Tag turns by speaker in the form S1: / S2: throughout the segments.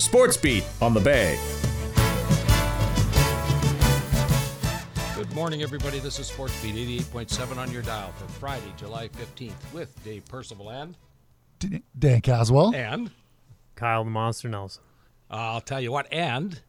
S1: Sports Beat on the Bay.
S2: Good morning, everybody. This is Sports Beat 88.7 on your dial for Friday, July 15th with Dave Percival and.
S3: D- Dan Caswell.
S2: And.
S4: Kyle the Monster Nelson.
S2: Uh, I'll tell you what, and.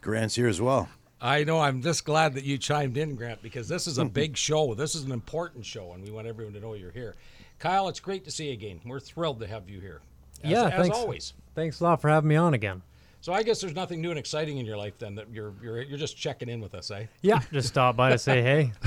S5: Grant's here as well.
S2: I know. I'm just glad that you chimed in, Grant, because this is a big show. This is an important show, and we want everyone to know you're here. Kyle, it's great to see you again. We're thrilled to have you here. As,
S4: yeah,
S2: as
S4: thanks.
S2: always.
S4: Thanks a lot for having me on again.
S2: So I guess there's nothing new and exciting in your life then that you're you're you're just checking in with us, eh?
S4: Yeah, just stop by to say hey.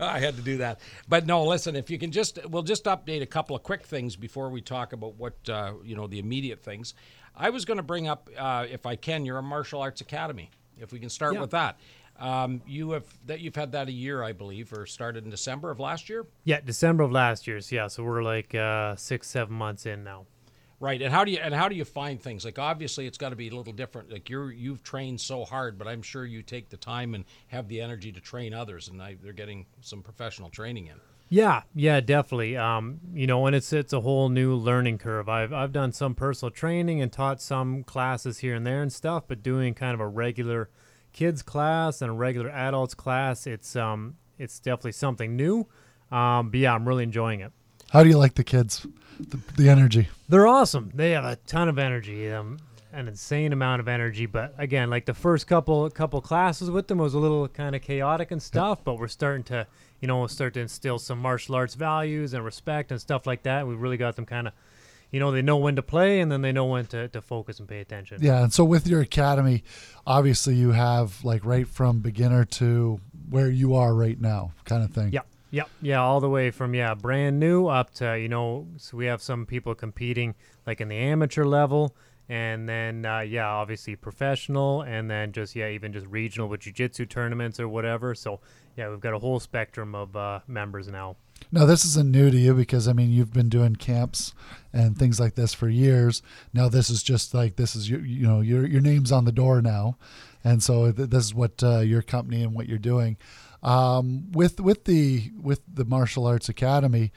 S2: I had to do that. But no, listen, if you can just, we'll just update a couple of quick things before we talk about what, uh, you know, the immediate things. I was going to bring up, uh, if I can, you're a martial arts academy. If we can start
S4: Yeah.
S2: with that. Um, you have that you've had that a year, I believe, or started in December of last year,
S4: Yeah, December of last year. So Yeah, so we're like uh, six, seven months in now.
S2: right? And how do you and how do you find things? Like obviously, it's got to be a little different. Like you're you've trained so hard, but I'm sure you take the time and have the energy to train others, and I, they're getting some professional training in.
S4: Yeah, yeah, definitely. Um, you know, and it's it's a whole new learning curve. I've I've done some personal training and taught some classes here and there and stuff, but doing kind of a regular kids class and a regular adults class, it's um it's definitely something new. Um, but yeah, I'm really enjoying it.
S3: How do you like the kids? The, the energy.
S4: They're awesome. They have a ton of energy, um, an insane amount of energy. But again, like the first couple couple classes with them was a little kind of chaotic and stuff. But we're starting to, you know, start to instill some martial arts values and respect and stuff like that. We really got them kind of, you know, they know when to play and then they know when to, to focus and pay attention.
S3: Yeah, and so with your academy, obviously you have like right from beginner to where you are right now, kind of thing.
S4: Yep. Yep. Yeah. All the way from, yeah, brand new up to, you know, so we have some people competing like in the amateur level. And then, uh, yeah, obviously professional. And then just, yeah, even just regional with jiu jitsu tournaments or whatever. So, yeah, we've got a whole spectrum of uh, members now.
S3: Now this isn't new to you because I mean you've been doing camps and things like this for years. Now this is just like this is your you know your your name's on the door now, and so th- this is what uh, your company and what you're doing. Um, with with the with the martial arts academy,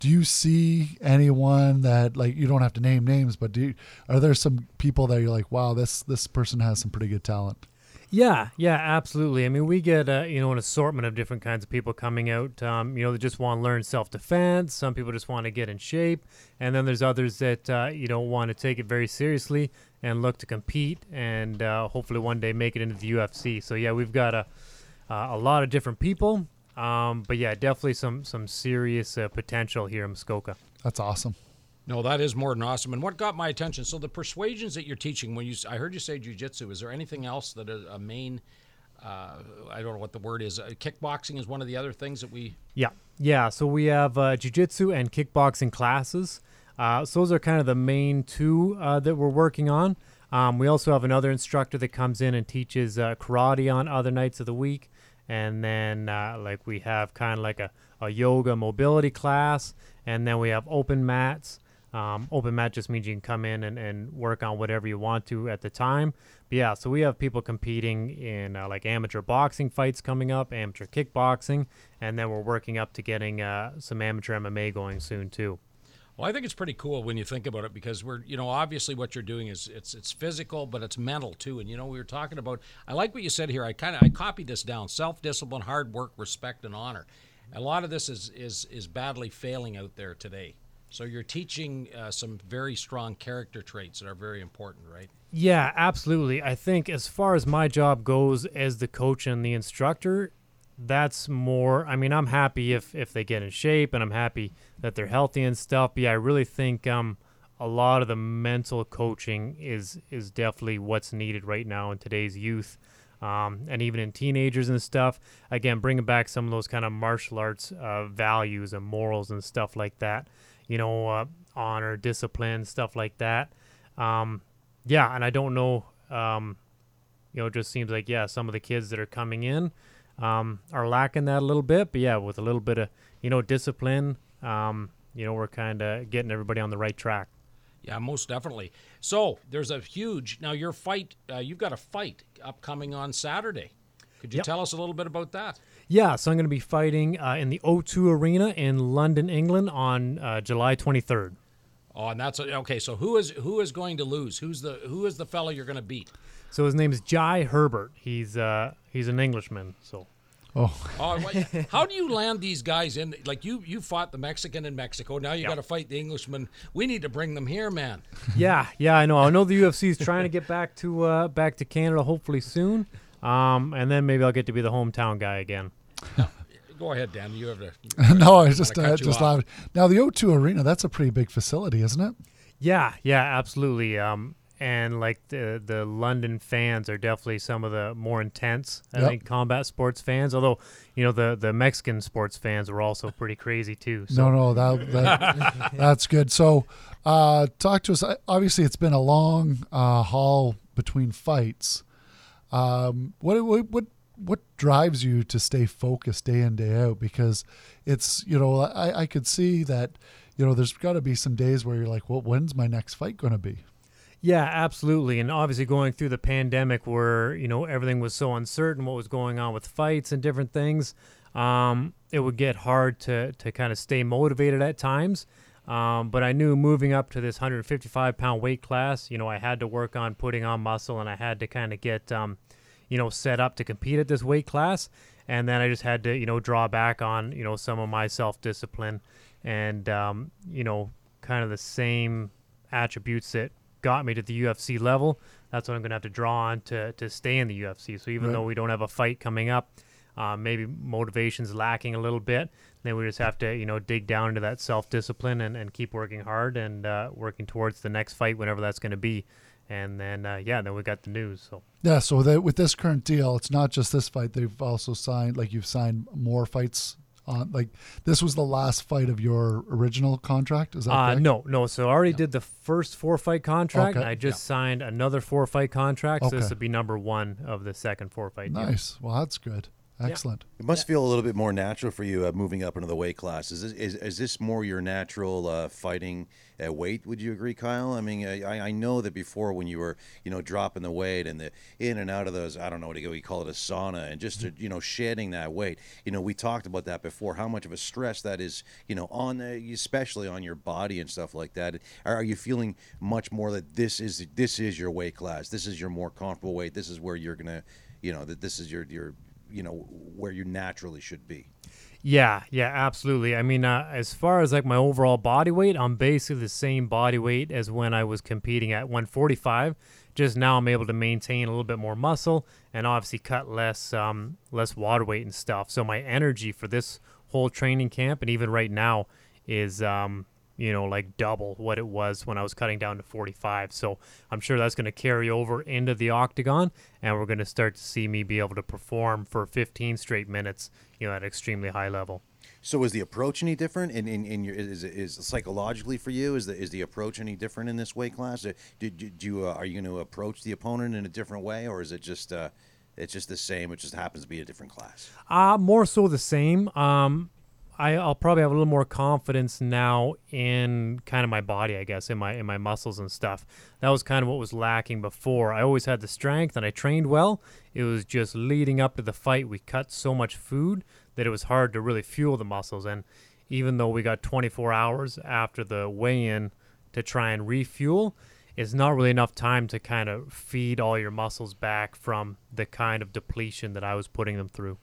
S3: do you see anyone that like you don't have to name names, but do you, are there some people that you're like, wow, this this person has some pretty good talent?
S4: Yeah, yeah, absolutely. I mean, we get uh, you know an assortment of different kinds of people coming out. Um, you know, they just want to learn self defense. Some people just want to get in shape, and then there's others that uh, you know don't want to take it very seriously and look to compete and uh, hopefully one day make it into the UFC. So yeah, we've got a a lot of different people. Um, but yeah, definitely some some serious uh, potential here in Muskoka.
S3: That's awesome.
S2: No, that is more than awesome. And what got my attention? So the persuasions that you're teaching, when you I heard you say jujitsu, is there anything else that a main? Uh, I don't know what the word is. Uh, kickboxing is one of the other things that we.
S4: Yeah, yeah. So we have uh, jiu-jitsu and kickboxing classes. Uh, so those are kind of the main two uh, that we're working on. Um, we also have another instructor that comes in and teaches uh, karate on other nights of the week, and then uh, like we have kind of like a, a yoga mobility class, and then we have open mats. Um, open mat just means you can come in and, and work on whatever you want to at the time. But yeah, so we have people competing in uh, like amateur boxing fights coming up, amateur kickboxing, and then we're working up to getting uh, some amateur MMA going soon too.
S2: Well, I think it's pretty cool when you think about it because we're, you know, obviously what you're doing is it's it's physical, but it's mental too. And you know, we were talking about. I like what you said here. I kind of I copied this down: self-discipline, hard work, respect, and honor. A lot of this is is is badly failing out there today. So you're teaching uh, some very strong character traits that are very important, right?
S4: Yeah, absolutely. I think as far as my job goes as the coach and the instructor, that's more I mean, I'm happy if if they get in shape and I'm happy that they're healthy and stuff. But yeah, I really think um a lot of the mental coaching is is definitely what's needed right now in today's youth. Um, and even in teenagers and stuff, again, bringing back some of those kind of martial arts uh, values and morals and stuff like that, you know, uh, honor, discipline, stuff like that. Um, yeah, and I don't know, um, you know, it just seems like, yeah, some of the kids that are coming in um, are lacking that a little bit. But yeah, with a little bit of, you know, discipline, um, you know, we're kind of getting everybody on the right track.
S2: Yeah, most definitely. So there's a huge now. Your fight, uh, you've got a fight upcoming on Saturday. Could you
S4: Yep.
S2: tell us a little bit about that?
S4: Yeah, so I'm going to be fighting uh, in the O2 Arena in London, England on uh, July 23rd.
S2: Oh, and that's okay. So who is who is going to lose? Who's the who is the fellow you're going to beat?
S4: So his name is Jai Herbert. He's uh, he's an Englishman. So
S3: Oh,
S2: Oh, what- how do you land these guys in? Like you, you fought the Mexican in Mexico. Now you
S4: Yeah.
S2: got to fight the Englishman. We need to bring them here, man.
S4: yeah, yeah, I know. I know the UFC is trying to get back to uh, back to Canada hopefully soon. Um, and then maybe I'll get to be the hometown guy again.
S2: Go ahead, Dan. You have to.
S3: no, I was just
S2: Wanna
S3: uh, just
S2: off.
S3: loud. Now the O2 Arena, that's a pretty big facility, isn't it?
S4: Yeah, yeah, absolutely. Um, and like the the London fans are definitely some of the more intense. I
S3: Yep.
S4: think combat sports fans. Although you know the the Mexican sports fans were also pretty crazy too. So
S3: No, no, that, that that's good. So, uh, talk to us. Obviously, it's been a long uh, haul between fights. Um, what what what what drives you to stay focused day in day out? Because it's you know I I could see that you know there's got to be some days where you're like, well, when's my next fight going to be?
S4: Yeah, absolutely. And obviously going through the pandemic where, you know, everything was so uncertain what was going on with fights and different things, um, it would get hard to to kind of stay motivated at times. Um, but I knew moving up to this 155 pound weight class, you know, I had to work on putting on muscle and I had to kind of get, um, you know, set up to compete at this weight class. And then I just had to, you know, draw back on, you know, some of my self discipline and, um, you know, kind of the same attributes that got me to the UFC level. That's what I'm going to have to draw on to, to stay in the UFC. So even
S3: Right.
S4: though we don't have a fight coming up, uh, maybe motivation's lacking a little bit, then we just have to, you know, dig down into that self discipline and, and keep working hard and uh, working towards the next fight, whenever that's going to be. And then, uh, yeah, then we got the news. So
S3: Yeah. So that with this current deal, it's not just this fight. They've also signed like you've signed more fights on. Like this was the last fight of your original contract. Is that
S4: Uh,
S3: correct?
S4: no, no. So I already did the first four fight contract.
S3: Okay.
S4: And I just signed another four fight contract. So this would be number one of the second four fight. deal.
S3: Nice. Well, that's good. Excellent.
S5: It must feel a little bit more natural for you uh, moving up into the weight class. Is this, is, is this more your natural uh, fighting uh, weight? Would you agree, Kyle? I mean, uh, I, I know that before when you were, you know, dropping the weight and the in and out of those, I don't know what you call it, a sauna, and just, uh, you know, shedding that weight. You know, we talked about that before. How much of a stress that is, you know, on uh, especially on your body and stuff like that. Are, are you feeling much more that this is this is your weight class? This is your more comfortable weight. This is where you're gonna, you know, that this is your your you know where you naturally should be.
S4: Yeah, yeah, absolutely. I mean, uh, as far as like my overall body weight, I'm basically the same body weight as when I was competing at 145. Just now, I'm able to maintain a little bit more muscle and obviously cut less, um, less water weight and stuff. So my energy for this whole training camp and even right now is, um, you know, like double what it was when I was cutting down to 45. So I'm sure that's going to carry over into the octagon, and we're going to start to see me be able to perform for 15 straight minutes, you know, at extremely high level.
S5: So is the approach any different? In, in, in your is, is psychologically for you? Is the is the approach any different in this weight class? Uh, Do, do, do you uh, are you going to approach the opponent in a different way, or is it just uh, it's just the same? It just happens to be a different class.
S4: Uh, more so the same. Um, I, I'll probably have a little more confidence now in kind of my body, I guess, in my in my muscles and stuff. That was kind of what was lacking before. I always had the strength and I trained well. It was just leading up to the fight. We cut so much food that it was hard to really fuel the muscles. And even though we got 24 hours after the weigh-in to try and refuel, it's not really enough time to kind of feed all your muscles back from the kind of depletion that I was putting them through.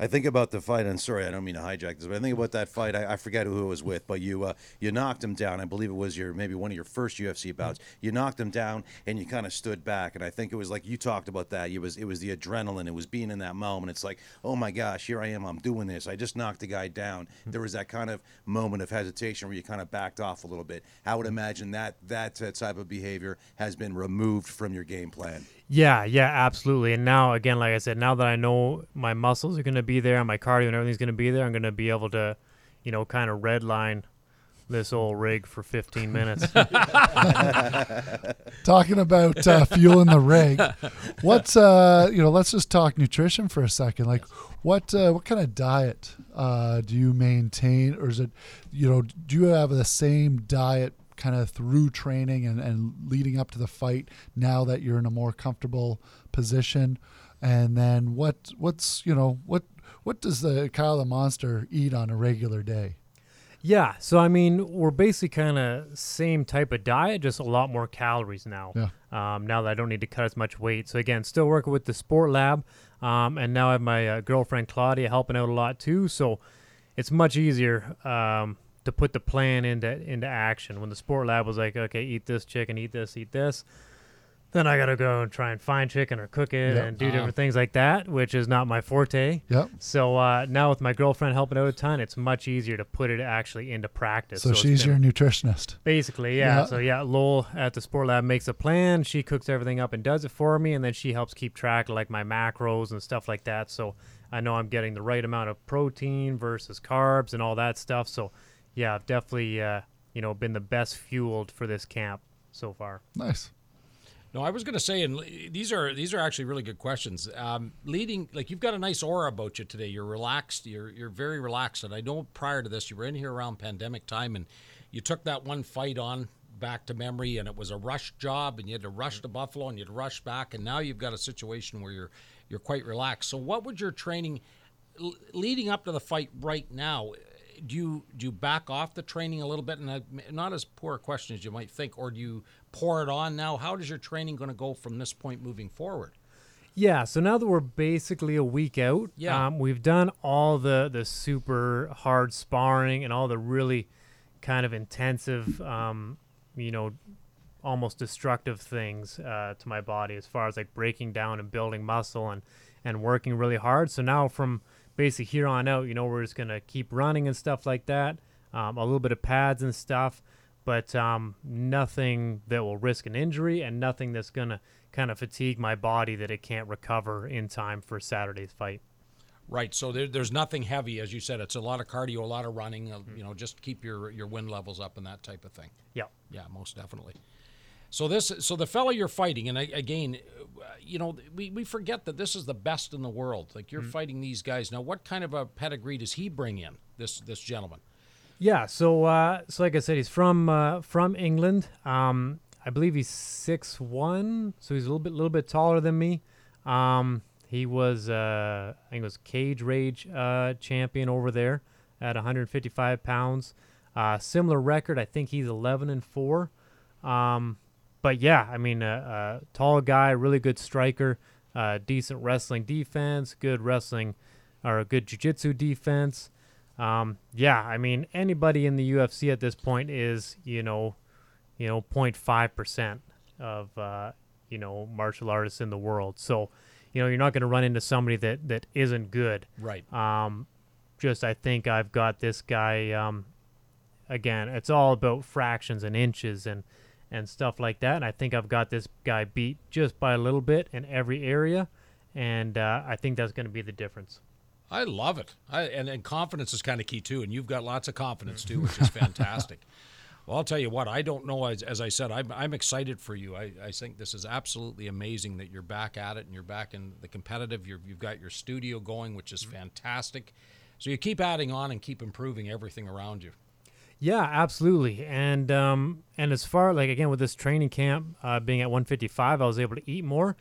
S5: I think about the fight. I'm sorry, I don't mean to hijack this, but I think about that fight. I, I forget who it was with, but you uh, you knocked him down. I believe it was your maybe one of your first UFC bouts. You knocked him down, and you kind of stood back. And I think it was like you talked about that. It was it was the adrenaline. It was being in that moment. It's like, oh my gosh, here I am. I'm doing this. I just knocked the guy down. There was that kind of moment of hesitation where you kind of backed off a little bit. I would imagine that that type of behavior has been removed from your game plan.
S4: Yeah, yeah, absolutely. And now, again, like I said, now that I know my muscles are going to be there and my cardio and everything's going to be there, I'm going to be able to, you know, kind of redline this old rig for 15 minutes.
S3: Talking about uh, fueling the rig, what's uh, you know? Let's just talk nutrition for a second. Like, what uh, what kind of diet uh, do you maintain, or is it, you know, do you have the same diet kind of through training and, and leading up to the fight? Now that you're in a more comfortable position, and then what what's you know what what does the Kyle the Monster eat on a regular day?
S4: Yeah, so I mean, we're basically kind of same type of diet, just a lot more calories now.
S3: Yeah.
S4: Um, now that I don't need to cut as much weight. So again, still working with the Sport Lab, um, and now I have my uh, girlfriend Claudia helping out a lot too. So it's much easier um, to put the plan into into action. When the Sport Lab was like, okay, eat this chicken, eat this, eat this. Then I gotta go and try and find chicken or cook it
S3: Yep.
S4: and do
S2: Uh-huh.
S4: different things like that, which is not my forte.
S3: Yep.
S4: So uh, now with my girlfriend helping out a ton, it's much easier to put it actually into practice.
S3: So,
S4: it's
S3: she's your nutritionist.
S4: basically yeah.
S3: Yeah.
S4: So yeah, Lowell at the Sport Lab makes a plan. She cooks everything up and does it for me, and then she helps keep track of like my macros and stuff like that. So I know I'm getting the right amount of protein versus carbs and all that stuff. So yeah, I've definitely uh, you know been the best fueled for this camp so far.
S3: Nice.
S2: No, I was going to say, and these are these are actually really good questions. Um, leading, like you've got a nice aura about you today. You're relaxed. You're you're very relaxed. And I know prior to this, you were in here around pandemic time, and you took that one fight on back to memory, and it was a rush job, and you had to rush to Buffalo, and you'd rush back, and now you've got a situation where you're you're quite relaxed. So, what would your training l- leading up to the fight right now? Do you do you back off the training a little bit, and I, not as poor a question as you might think, or do you pour it on now? how is your training going to go from this point moving forward?
S4: Yeah, so now that we're basically a week out,
S2: Yeah.
S4: um, we've done all the the super hard sparring and all the really kind of intensive, um, you know, almost destructive things uh, to my body as far as like breaking down and building muscle and and working really hard. So now from basically here on out, you know, we're just gonna keep running and stuff like that. Um, a little bit of pads and stuff, but um, nothing that will risk an injury and nothing that's gonna kind of fatigue my body that it can't recover in time for Saturday's fight.
S2: Right. So there, there's nothing heavy, as you said. It's a lot of cardio, a lot of running. Uh, you know, just keep your your wind levels up and that type of thing.
S4: Yeah.
S2: Yeah, most definitely. So this, so the fellow you're fighting, and I, again, you know, we, we forget that this is the best in the world. Like you're fighting these guys now. What kind of a pedigree does he bring in? This this gentleman.
S4: Yeah, so uh, so like I said, he's from uh, from England. Um, I believe he's six one, so he's a little bit little bit taller than me. Um, he was uh, I think it was cage rage uh, champion over there at 155 pounds. Uh, similar record, I think he's 11 and four. Um, but yeah, I mean, uh, uh, tall guy, really good striker, uh, decent wrestling defense, good wrestling or a good jiu-jitsu defense. Um, yeah, I mean, anybody in the UFC at this point is, you know, you know, 0.5 percent of, uh, you know, martial artists in the world. So, you know, you're not going to run into somebody that that isn't good.
S2: Right.
S4: Um, just I think I've got this guy. Um, again, it's all about fractions and inches and and stuff like that. And I think I've got this guy beat just by a little bit in every area, and uh, I think that's going to be the difference.
S2: I love it. I, and, and confidence is kind of key too. And you've got lots of confidence too, which is fantastic. well, I'll tell you what, I don't know. As, as I said, I'm, I'm excited for you. I, I think this is absolutely amazing that you're back at it and you're back in the competitive. You're, you've got your studio going, which is fantastic. So you keep adding on and keep improving everything around you.
S4: Yeah, absolutely. And um, and as far like again with this training camp uh, being at 155, I was able to eat more,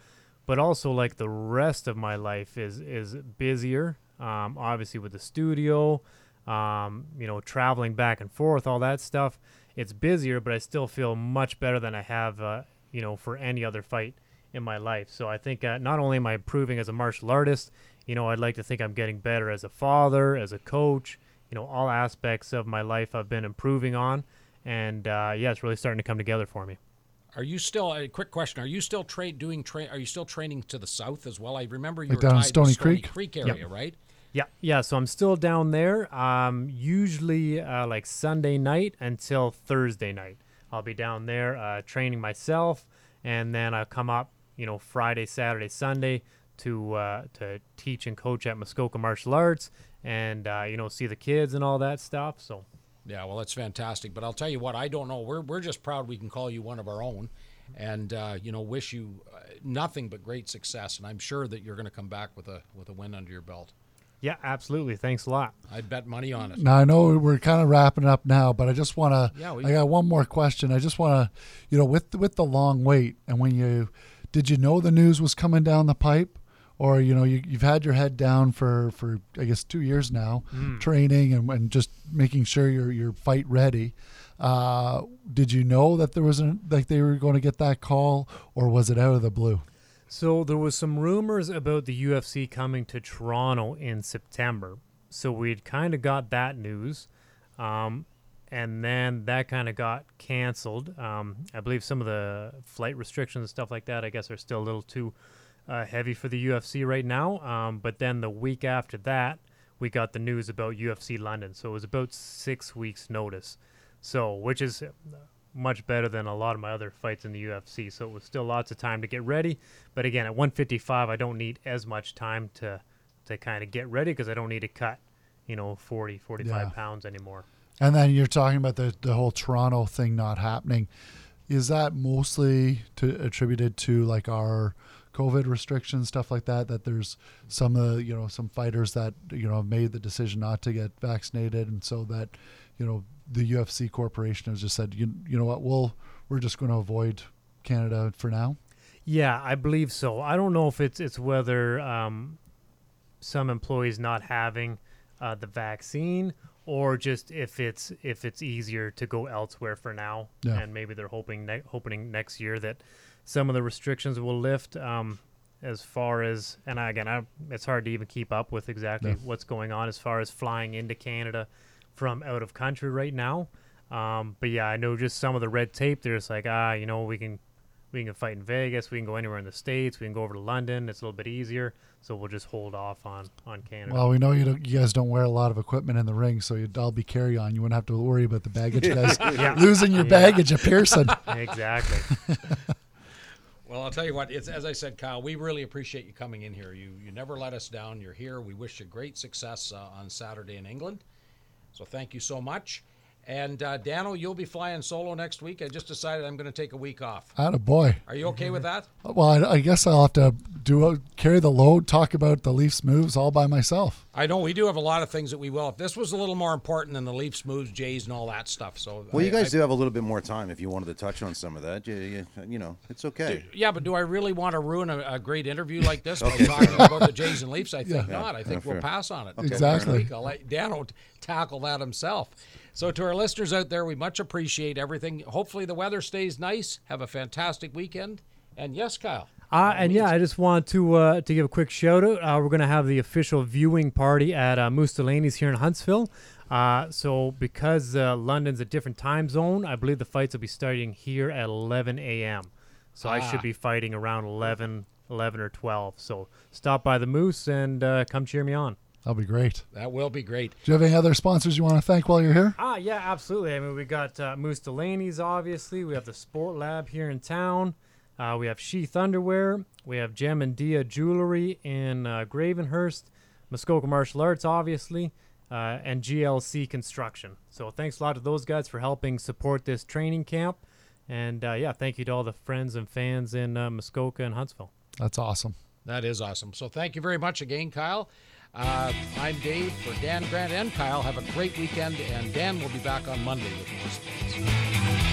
S4: but also like the rest of my life is is busier. Um, obviously with the studio, um, you know, traveling back and forth, all that stuff. It's busier, but I still feel much better than I have, uh, you know, for any other fight in my life. So I think uh, not only am I improving as a martial artist, you know, I'd like to think I'm getting better as a father, as a coach you know all aspects of my life I've been improving on, and uh, yeah, it's really starting to come together for me.
S2: Are you still a quick question? Are you still tra- doing train? Are you still training to the south as well? I remember you
S3: Like
S2: were
S3: down in
S2: tied to
S3: Stony
S2: Stony
S3: Creek?
S2: Creek
S4: Yep.
S2: area, right?
S4: Yeah, yeah. So I'm still down there. Um, usually uh, like Sunday night until Thursday night. I'll be down there uh, training myself, and then I'll come up, you know, Friday, Saturday, Sunday to uh, to teach and coach at Muskoka Martial Arts, and uh, you know, see the kids and all that stuff. So
S2: Yeah, well, that's fantastic. But I'll tell you what, I don't know. We're we're just proud we can call you one of our own, and uh, you know, wish you uh, nothing but great success. And I'm sure that you're going to come back with a with a win under your belt.
S4: yeah, absolutely. Thanks a lot.
S2: I'd bet money on it.
S3: Now I know we're kind of wrapping up now, but I just want to.
S2: Yeah, we-
S3: I got one more question. I just want to, you know, with with the long wait and when you, did you know the news was coming down the pipe, or you know you, you've had your head down for for I guess two years now, training and, and just making sure you're you're fight ready. Uh, did you know that there wasn't like they were going to get that call, or was it out of the blue?
S4: So there was some rumors about the UFC coming to Toronto in September. So we'd kind of got that news, um, and then that kind of got canceled. Um, I believe some of the flight restrictions and stuff like that, I guess, are still a little too uh, heavy for the UFC right now. Um, but then the week after that, we got the news about UFC London. So it was about six weeks' notice. So, which is much better than a lot of my other fights in the UFC. So it was still lots of time to get ready. But again, at 155, I don't need as much time to to kind of get ready because I don't need to cut, you know, 40, 45
S3: Yeah.
S4: pounds anymore.
S3: And then you're talking about the the whole Toronto thing not happening. Is that mostly to attributed to like our COVID restrictions, stuff like that? That there's some uh, you know some fighters that you know have made the decision not to get vaccinated, and so that you know the UFC corporation has just said you you know what we'll we're just going to avoid Canada for now.
S4: Yeah, I believe so. I don't know if it's it's whether um, some employees not having uh, the vaccine or just if it's if it's easier to go elsewhere for now,
S3: Yeah.
S4: and maybe they're hoping ne- hoping next year that some of the restrictions will lift. Um, as far as and I, again, I, it's hard to even keep up with exactly
S3: Yeah.
S4: what's going on as far as flying into Canada from out of country right now. Um, but yeah, I know just some of the red tape. There's like ah, you know, we can we can fight in Vegas. We can go anywhere in the states. We can go over to London. It's a little bit easier. So we'll just hold off on on Canada.
S3: Well, we know you don't, you guys don't wear a lot of equipment in the ring, so you'd all be carry on. You wouldn't have to worry about the baggage guys
S4: Yeah.
S3: losing your
S4: Yeah.
S3: baggage at Pearson.
S4: exactly.
S2: Well, I'll tell you what. It's as I said, Kyle. We really appreciate you coming in here. You you never let us down. You're here. We wish you great success uh, on Saturday in England. So thank you so much. And uh, Dano, you'll be flying solo next week. I just decided I'm going to take a week off.
S3: Atta boy.
S2: Are you okay with that?
S3: Well, I, I guess I'll have to do a, carry the load, talk about the Leafs moves all by myself.
S2: I know we do have a lot of things that we will. If this was a little more important than the Leafs moves, Jays, and all that stuff. So
S5: Well, you guys
S2: I-
S5: do have a little bit more time if you wanted to touch on some of that. You, you, you know, it's okay.
S2: Yeah, but do I really want to ruin a, a great interview like this by talking about the Jays and Leafs? I think
S3: Yeah.
S2: not. I think
S5: Yeah,
S2: we'll pass on it.
S3: Exactly.
S2: I'll let Dano t- tackle that himself. So to our listeners out there, we much appreciate everything. Hopefully the weather stays nice. Have a fantastic weekend. And yes, Kyle.
S4: Uh, and yeah, I just want to uh, to give a quick shout out. Uh, we're going to have the official viewing party at uh, Moose Delaney's here in Huntsville. Uh, so because uh, London's a different time zone, I believe the fights will be starting here at 11 a.m. So I
S2: Ah.
S4: should be fighting around 11, 11 or 12. So stop by the Moose and uh, come cheer me on.
S3: That'll be great.
S2: That will be great.
S3: Do you have any other sponsors you want to thank while you're here?
S4: Ah, yeah, absolutely. I mean, we got uh, Moose Delaney's, obviously. We have the Sport Lab here in town. Uh, we have Sheath Underwear. We have Gem and Dia Jewelry in uh, Gravenhurst. Muskoka Martial Arts, obviously. Uh, and GLC Construction. So thanks a lot to those guys for helping support this training camp. And uh, yeah, thank you to all the friends and fans in uh, Muskoka and Huntsville.
S3: That's awesome.
S2: That is awesome. So thank you very much again, Kyle. Uh, I'm Dave for Dan Grant and Kyle. Have a great weekend, and Dan will be back on Monday with more sports.